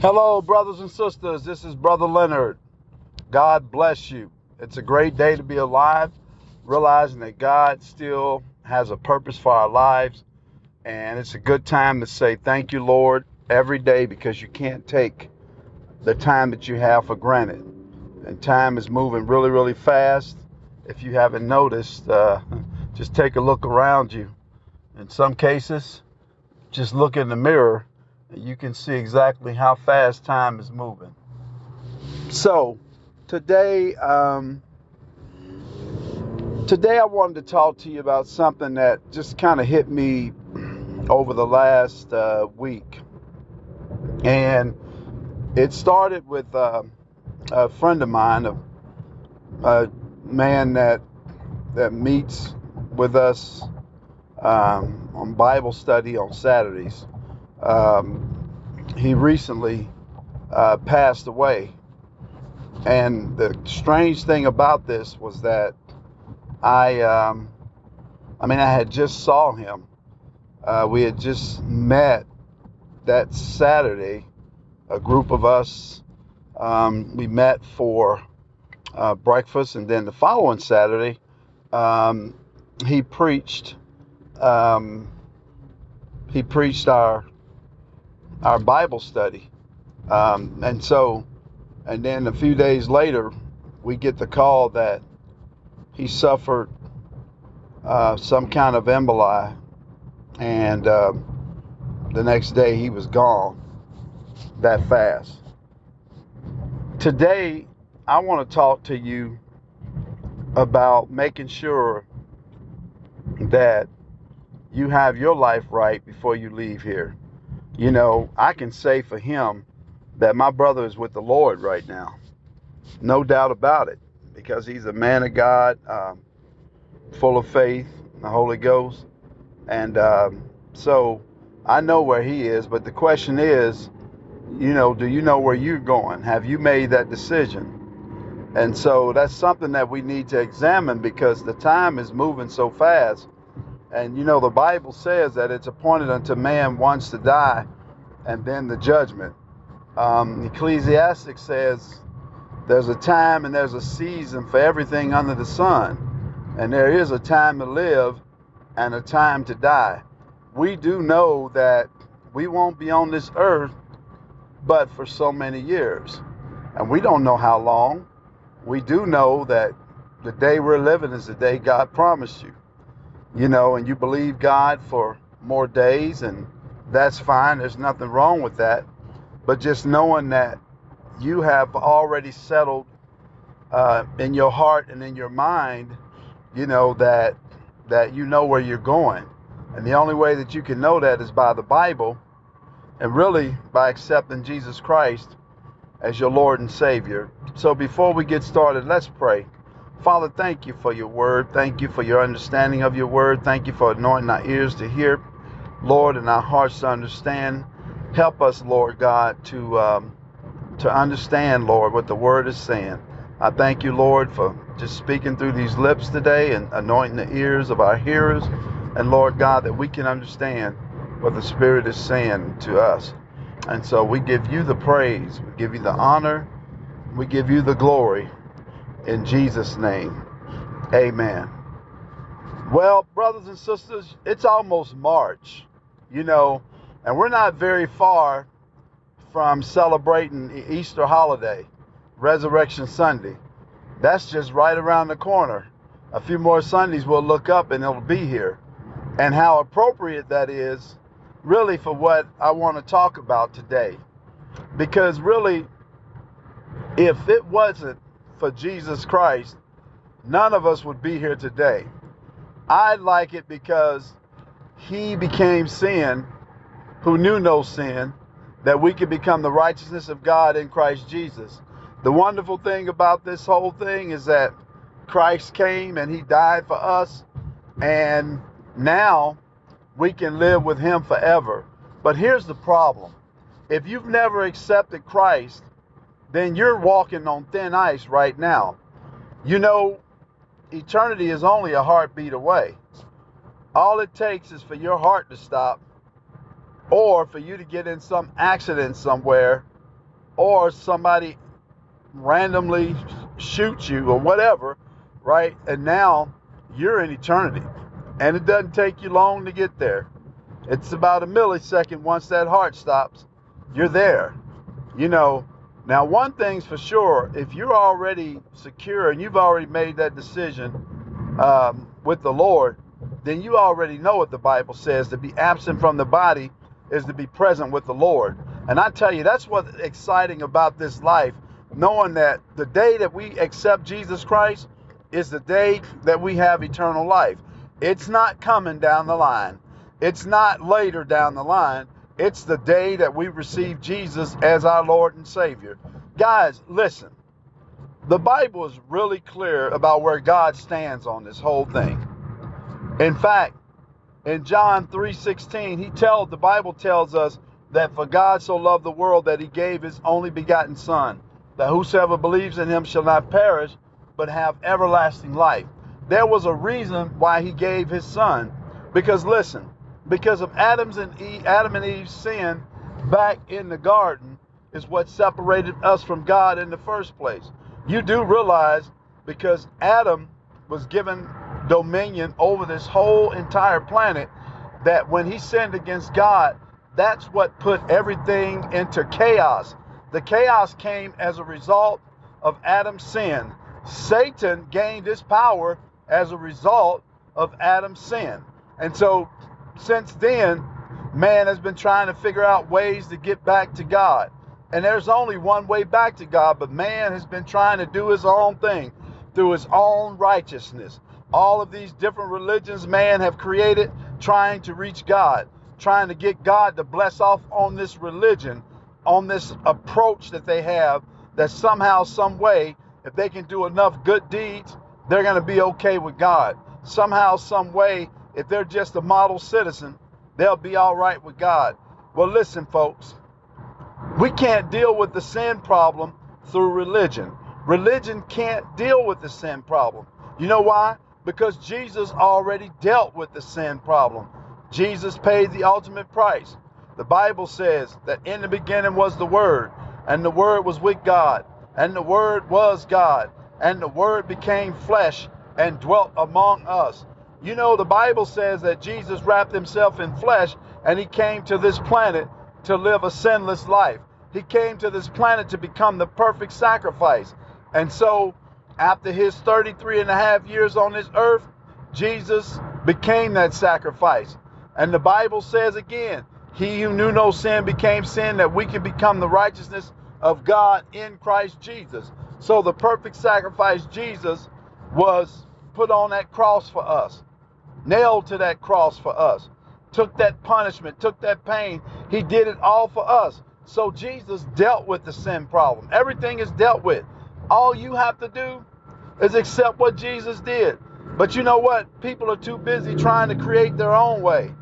Hello, brothers and sisters. This is Brother Leonard. God bless you. It's a great day to be alive, realizing that God still has a purpose for our lives. And it's a good time to say thank you, Lord, every day because you can't take the time that you have for granted. And time is moving really, really fast. If you haven't noticed, uh, just take a look around you. In some cases, just look in the mirror you can see exactly how fast time is moving. So, today, um, today I wanted to talk to you about something that just kind of hit me over the last uh, week, and it started with uh, a friend of mine, a, a man that that meets with us um, on Bible study on Saturdays. Um, he recently uh, passed away, and the strange thing about this was that I, um, I mean, I had just saw him. Uh, we had just met that Saturday. A group of us, um, we met for uh, breakfast, and then the following Saturday, um, he preached. Um, he preached our our Bible study, um, and so, and then a few days later, we get the call that he suffered uh, some kind of emboli, and uh, the next day he was gone that fast. Today, I want to talk to you about making sure that you have your life right before you leave here. You know, I can say for him that my brother is with the Lord right now. No doubt about it, because he's a man of God, um, full of faith, the Holy Ghost. And um, so I know where he is, but the question is, you know, do you know where you're going? Have you made that decision? And so that's something that we need to examine because the time is moving so fast. And you know, the Bible says that it's appointed unto man once to die and then the judgment. Um, Ecclesiastes says there's a time and there's a season for everything under the sun. And there is a time to live and a time to die. We do know that we won't be on this earth but for so many years. And we don't know how long we do know that the day we're living is the day God promised you. You know, and you believe God for more days, and that's fine. There's nothing wrong with that. But just knowing that you have already settled uh, in your heart and in your mind, you know that that you know where you're going, and the only way that you can know that is by the Bible, and really by accepting Jesus Christ as your Lord and Savior. So before we get started, let's pray. Father, thank you for your word. Thank you for your understanding of your word. Thank you for anointing our ears to hear, Lord, and our hearts to understand. Help us, Lord God, to um, to understand, Lord, what the word is saying. I thank you, Lord, for just speaking through these lips today and anointing the ears of our hearers. And Lord God, that we can understand what the Spirit is saying to us. And so we give you the praise, we give you the honor, we give you the glory in Jesus' name. Amen. Well, brothers and sisters, it's almost March, you know, and we're not very far from celebrating Easter holiday, Resurrection Sunday. That's just right around the corner. A few more Sundays we'll look up and it'll be here. And how appropriate that is really for what I want to talk about today. Because really, if it wasn't for Jesus Christ, none of us would be here today. I like it because he became sin who knew no sin, that we could become the righteousness of God in Christ Jesus. The wonderful thing about this whole thing is that Christ came and he died for us, and now we can live with him forever. But here's the problem if you've never accepted Christ, then you're walking on thin ice right now. You know, eternity is only a heartbeat away. All it takes is for your heart to stop or for you to get in some accident somewhere or somebody randomly shoots you or whatever, right? And now you're in eternity. And it doesn't take you long to get there. It's about a millisecond once that heart stops, you're there. You know, now one thing's for sure, if you're already secure and you've already made that decision um, with the Lord, then you already know what the Bible says to be absent from the body is to be present with the Lord. And I tell you, that's what's exciting about this life, knowing that the day that we accept Jesus Christ is the day that we have eternal life. It's not coming down the line, it's not later down the line. It's the day that we receive Jesus as our Lord and Savior. Guys, listen. The Bible is really clear about where God stands on this whole thing. In fact, in John 3:16, he tells the Bible tells us that for God so loved the world that he gave his only begotten son, that whosoever believes in him shall not perish, but have everlasting life. There was a reason why he gave his son. Because listen, because of Adam's and Adam and Eve's sin back in the garden is what separated us from God in the first place. You do realize because Adam was given dominion over this whole entire planet that when he sinned against God, that's what put everything into chaos. The chaos came as a result of Adam's sin. Satan gained his power as a result of Adam's sin. And so since then, man has been trying to figure out ways to get back to God. And there's only one way back to God, but man has been trying to do his own thing through his own righteousness all of these different religions man have created trying to reach God, trying to get God to bless off on this religion, on this approach that they have that somehow some way if they can do enough good deeds, they're going to be okay with God. Somehow some way if they're just a model citizen, they'll be all right with God. Well, listen folks, we can't deal with the sin problem through religion. Religion can't deal with the sin problem. You know why? because Jesus already dealt with the sin problem. Jesus paid the ultimate price. The Bible says that in the beginning was the Word, and the Word was with God, and the Word was God, and the Word became flesh and dwelt among us. You know, the Bible says that Jesus wrapped himself in flesh and he came to this planet to live a sinless life. He came to this planet to become the perfect sacrifice. And so after his 33 and a half years on this earth, Jesus became that sacrifice. And the Bible says again, he who knew no sin became sin that we can become the righteousness of God in Christ Jesus. So the perfect sacrifice, Jesus, was put on that cross for us, nailed to that cross for us, took that punishment, took that pain. He did it all for us. So Jesus dealt with the sin problem. Everything is dealt with. All you have to do is accept what Jesus did. But you know what? People are too busy trying to create their own way.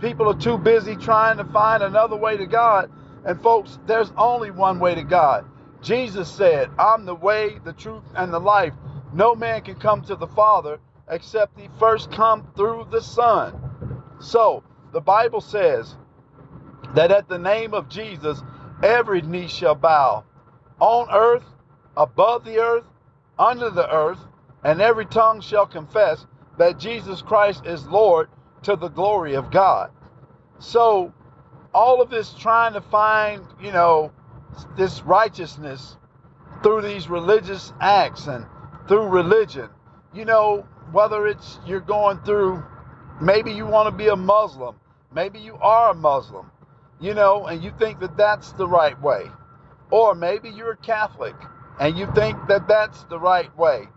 People are too busy trying to find another way to God. And folks, there's only one way to God. Jesus said, I'm the way, the truth, and the life. No man can come to the Father except he first come through the Son. So, the Bible says that at the name of Jesus, every knee shall bow on earth, above the earth, under the earth, and every tongue shall confess that Jesus Christ is Lord to the glory of God. So, all of this trying to find, you know, this righteousness through these religious acts and through religion, you know, whether it's you're going through, maybe you want to be a Muslim, maybe you are a Muslim, you know, and you think that that's the right way. Or maybe you're a Catholic and you think that that's the right way.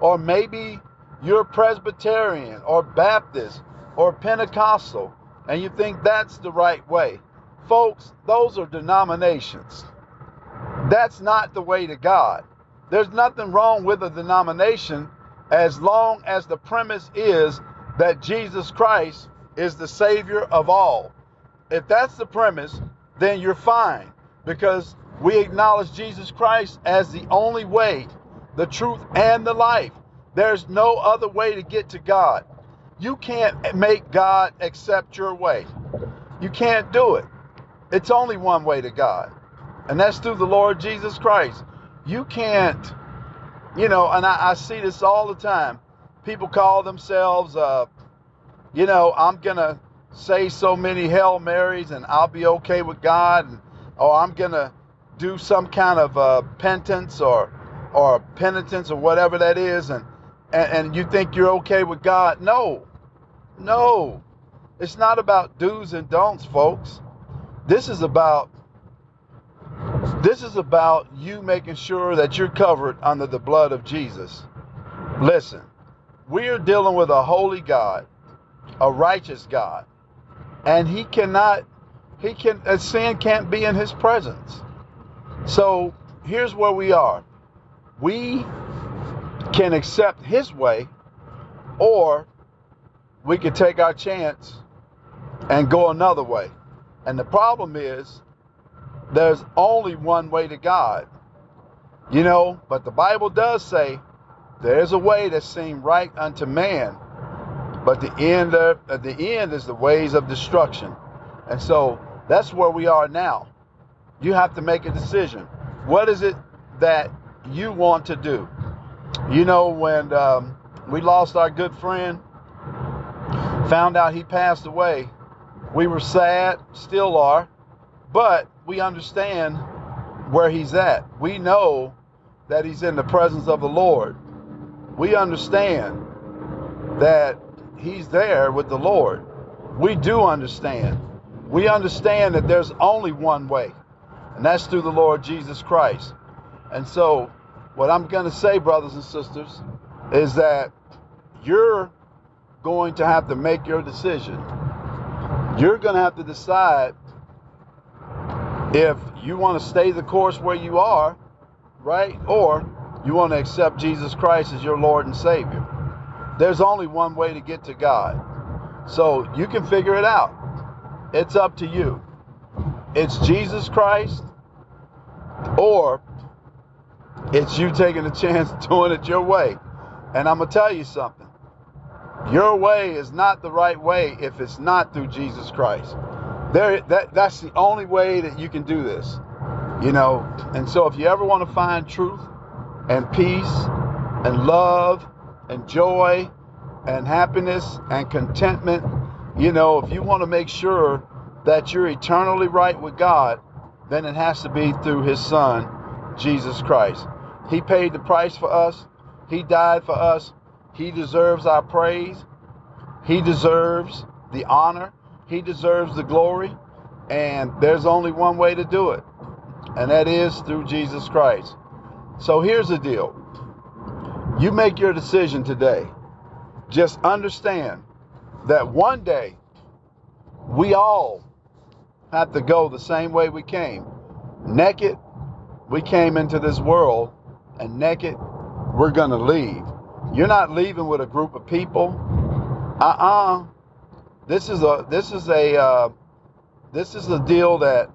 Or maybe you're Presbyterian or Baptist or Pentecostal and you think that's the right way. Folks, those are denominations. That's not the way to God. There's nothing wrong with a denomination as long as the premise is that Jesus Christ is the Savior of all. If that's the premise, then you're fine because we acknowledge Jesus Christ as the only way, the truth, and the life. There's no other way to get to God. You can't make God accept your way. You can't do it. It's only one way to God. And that's through the Lord Jesus Christ. You can't, you know, and I, I see this all the time. People call themselves, uh, you know, I'm going to say so many Hail Marys and I'll be okay with God. And, or I'm going to do some kind of uh, penance or, or penitence or whatever that is. And, and, and you think you're okay with God. No, no. It's not about do's and don'ts, folks. This is about this is about you making sure that you're covered under the blood of Jesus. Listen, we are dealing with a holy God, a righteous God, and he cannot he can a sin can't be in his presence. So, here's where we are. We can accept his way or we could take our chance and go another way. And the problem is, there's only one way to God. You know, but the Bible does say there's a way that seems right unto man, but the end of uh, the end is the ways of destruction. And so that's where we are now. You have to make a decision. What is it that you want to do? You know, when um, we lost our good friend, found out he passed away, we were sad, still are, but we understand where he's at. We know that he's in the presence of the Lord. We understand that he's there with the Lord. We do understand. We understand that there's only one way, and that's through the Lord Jesus Christ. And so, what I'm going to say, brothers and sisters, is that you're going to have to make your decision you're going to have to decide if you want to stay the course where you are, right? Or you want to accept Jesus Christ as your Lord and Savior. There's only one way to get to God. So you can figure it out. It's up to you. It's Jesus Christ or it's you taking a chance doing it your way. And I'm going to tell you something. Your way is not the right way if it's not through Jesus Christ. There, that, that's the only way that you can do this. You know, and so if you ever want to find truth and peace and love and joy and happiness and contentment, you know, if you want to make sure that you're eternally right with God, then it has to be through his son, Jesus Christ. He paid the price for us. He died for us. He deserves our praise. He deserves the honor. He deserves the glory. And there's only one way to do it, and that is through Jesus Christ. So here's the deal you make your decision today. Just understand that one day we all have to go the same way we came. Naked, we came into this world, and naked, we're going to leave. You're not leaving with a group of people. Uh-uh. This is a this is a uh, this is a deal that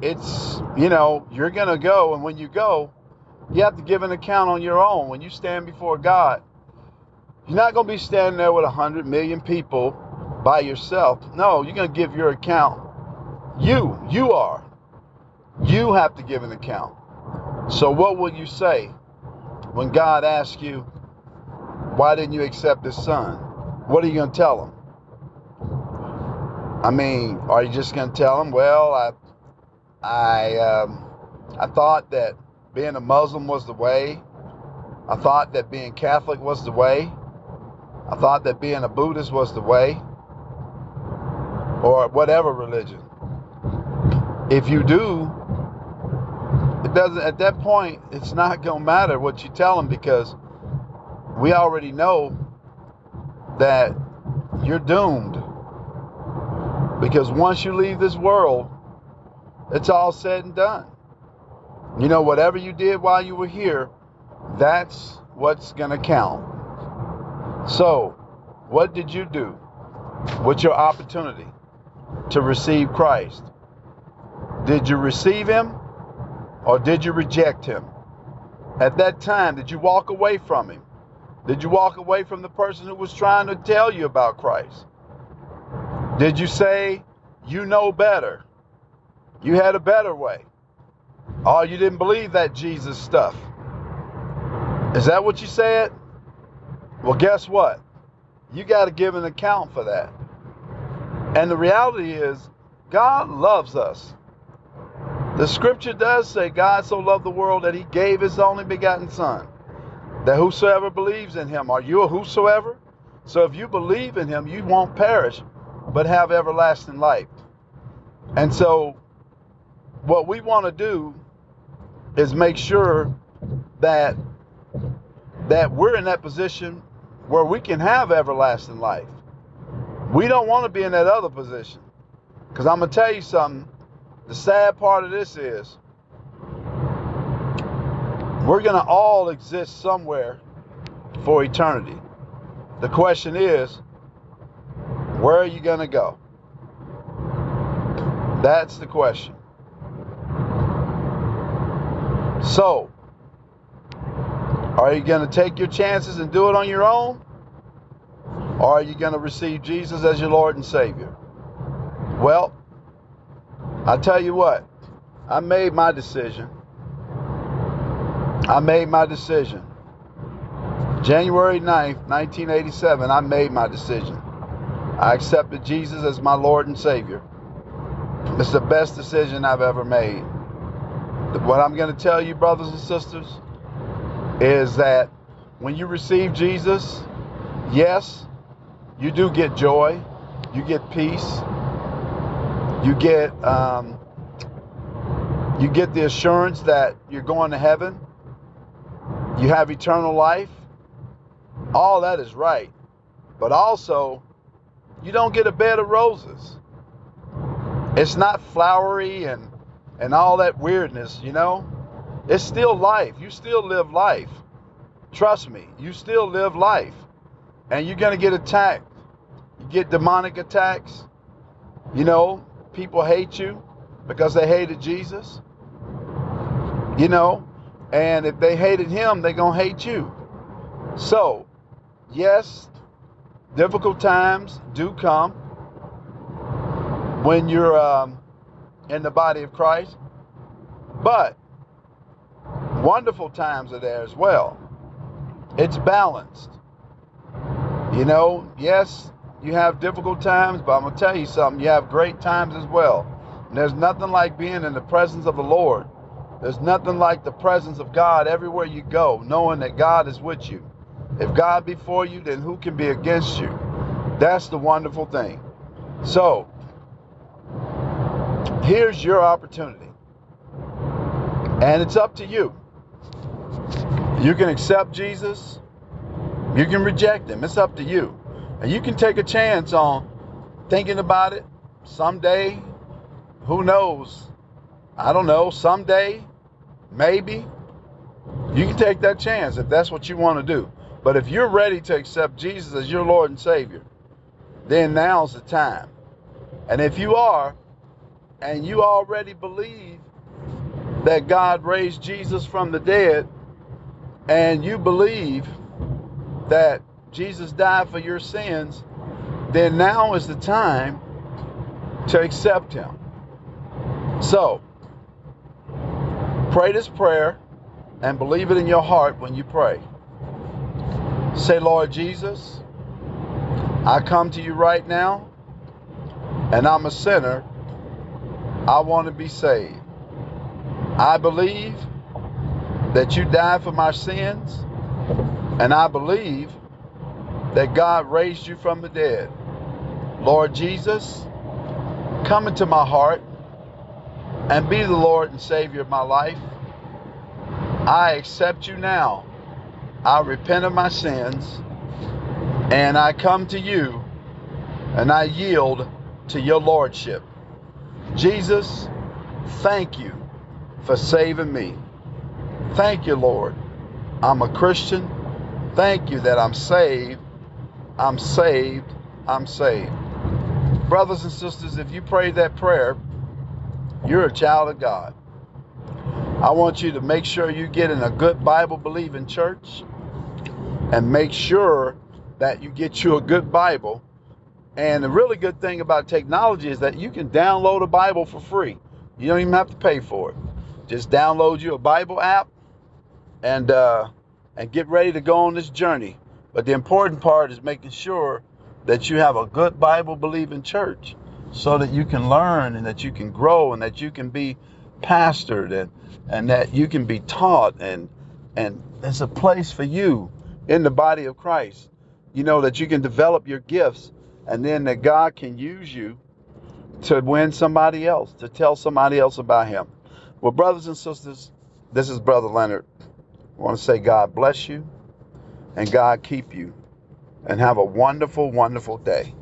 it's you know you're gonna go, and when you go, you have to give an account on your own. When you stand before God, you're not gonna be standing there with a hundred million people by yourself. No, you're gonna give your account. You, you are. You have to give an account. So what will you say when God asks you, why didn't you accept his son? What are you going to tell him? I mean, are you just going to tell them, well, I, I, um, I thought that being a Muslim was the way. I thought that being Catholic was the way. I thought that being a Buddhist was the way. Or whatever religion. If you do, it doesn't, at that point, it's not going to matter what you tell them because we already know that you're doomed. Because once you leave this world, it's all said and done. You know, whatever you did while you were here, that's what's going to count. So, what did you do? What's your opportunity to receive Christ? Did you receive Him or did you reject Him? At that time, did you walk away from Him? Did you walk away from the person who was trying to tell you about Christ? Did you say, you know better? You had a better way. Oh, you didn't believe that Jesus stuff. Is that what you said? Well, guess what? You got to give an account for that. And the reality is, God loves us. The scripture does say God so loved the world that he gave his only begotten Son, that whosoever believes in him, are you a whosoever? So if you believe in him, you won't perish, but have everlasting life. And so, what we want to do is make sure that that we're in that position where we can have everlasting life. We don't want to be in that other position. Because I'm going to tell you something. The sad part of this is we're going to all exist somewhere for eternity. The question is, where are you going to go? That's the question. So, are you going to take your chances and do it on your own? Or are you going to receive Jesus as your Lord and Savior? Well, I tell you what, I made my decision. I made my decision. January 9th, 1987, I made my decision. I accepted Jesus as my Lord and Savior. It's the best decision I've ever made. What I'm going to tell you, brothers and sisters, is that when you receive Jesus, yes, you do get joy, you get peace, you get um, you get the assurance that you're going to heaven, you have eternal life. All that is right, but also you don't get a bed of roses. It's not flowery and and all that weirdness, you know. It's still life. You still live life. Trust me, you still live life. And you're going to get attacked. You get demonic attacks. You know, people hate you because they hated Jesus. You know, and if they hated him, they're going to hate you. So, yes, difficult times do come when you're um, in the body of Christ. But wonderful times are there as well. It's balanced. You know, yes, you have difficult times, but I'm going to tell you something. You have great times as well. And there's nothing like being in the presence of the Lord. There's nothing like the presence of God everywhere you go, knowing that God is with you. If God be for you, then who can be against you? That's the wonderful thing. So, here's your opportunity. And it's up to you. You can accept Jesus, you can reject him. It's up to you. And you can take a chance on thinking about it someday. Who knows? I don't know. Someday, maybe. You can take that chance if that's what you want to do. But if you're ready to accept Jesus as your Lord and Savior, then now's the time. And if you are, and you already believe that God raised Jesus from the dead, and you believe that Jesus died for your sins, then now is the time to accept Him. So, pray this prayer and believe it in your heart when you pray. Say, Lord Jesus, I come to you right now, and I'm a sinner. I want to be saved. I believe that you died for my sins, and I believe that God raised you from the dead. Lord Jesus, come into my heart and be the Lord and Savior of my life. I accept you now. I repent of my sins and I come to you and I yield to your Lordship. Jesus, thank you for saving me. Thank you, Lord. I'm a Christian. Thank you that I'm saved. I'm saved. I'm saved. Brothers and sisters, if you pray that prayer, you're a child of God. I want you to make sure you get in a good Bible believing church and make sure that you get you a good Bible. And the really good thing about technology is that you can download a Bible for free. You don't even have to pay for it. Just download you a Bible app and uh, and get ready to go on this journey. But the important part is making sure that you have a good Bible believing church so that you can learn and that you can grow and that you can be pastored and and that you can be taught and and there's a place for you in the body of Christ. You know that you can develop your gifts and then that God can use you to win somebody else, to tell somebody else about him. Well, brothers and sisters, this is Brother Leonard. I want to say God bless you and God keep you and have a wonderful, wonderful day.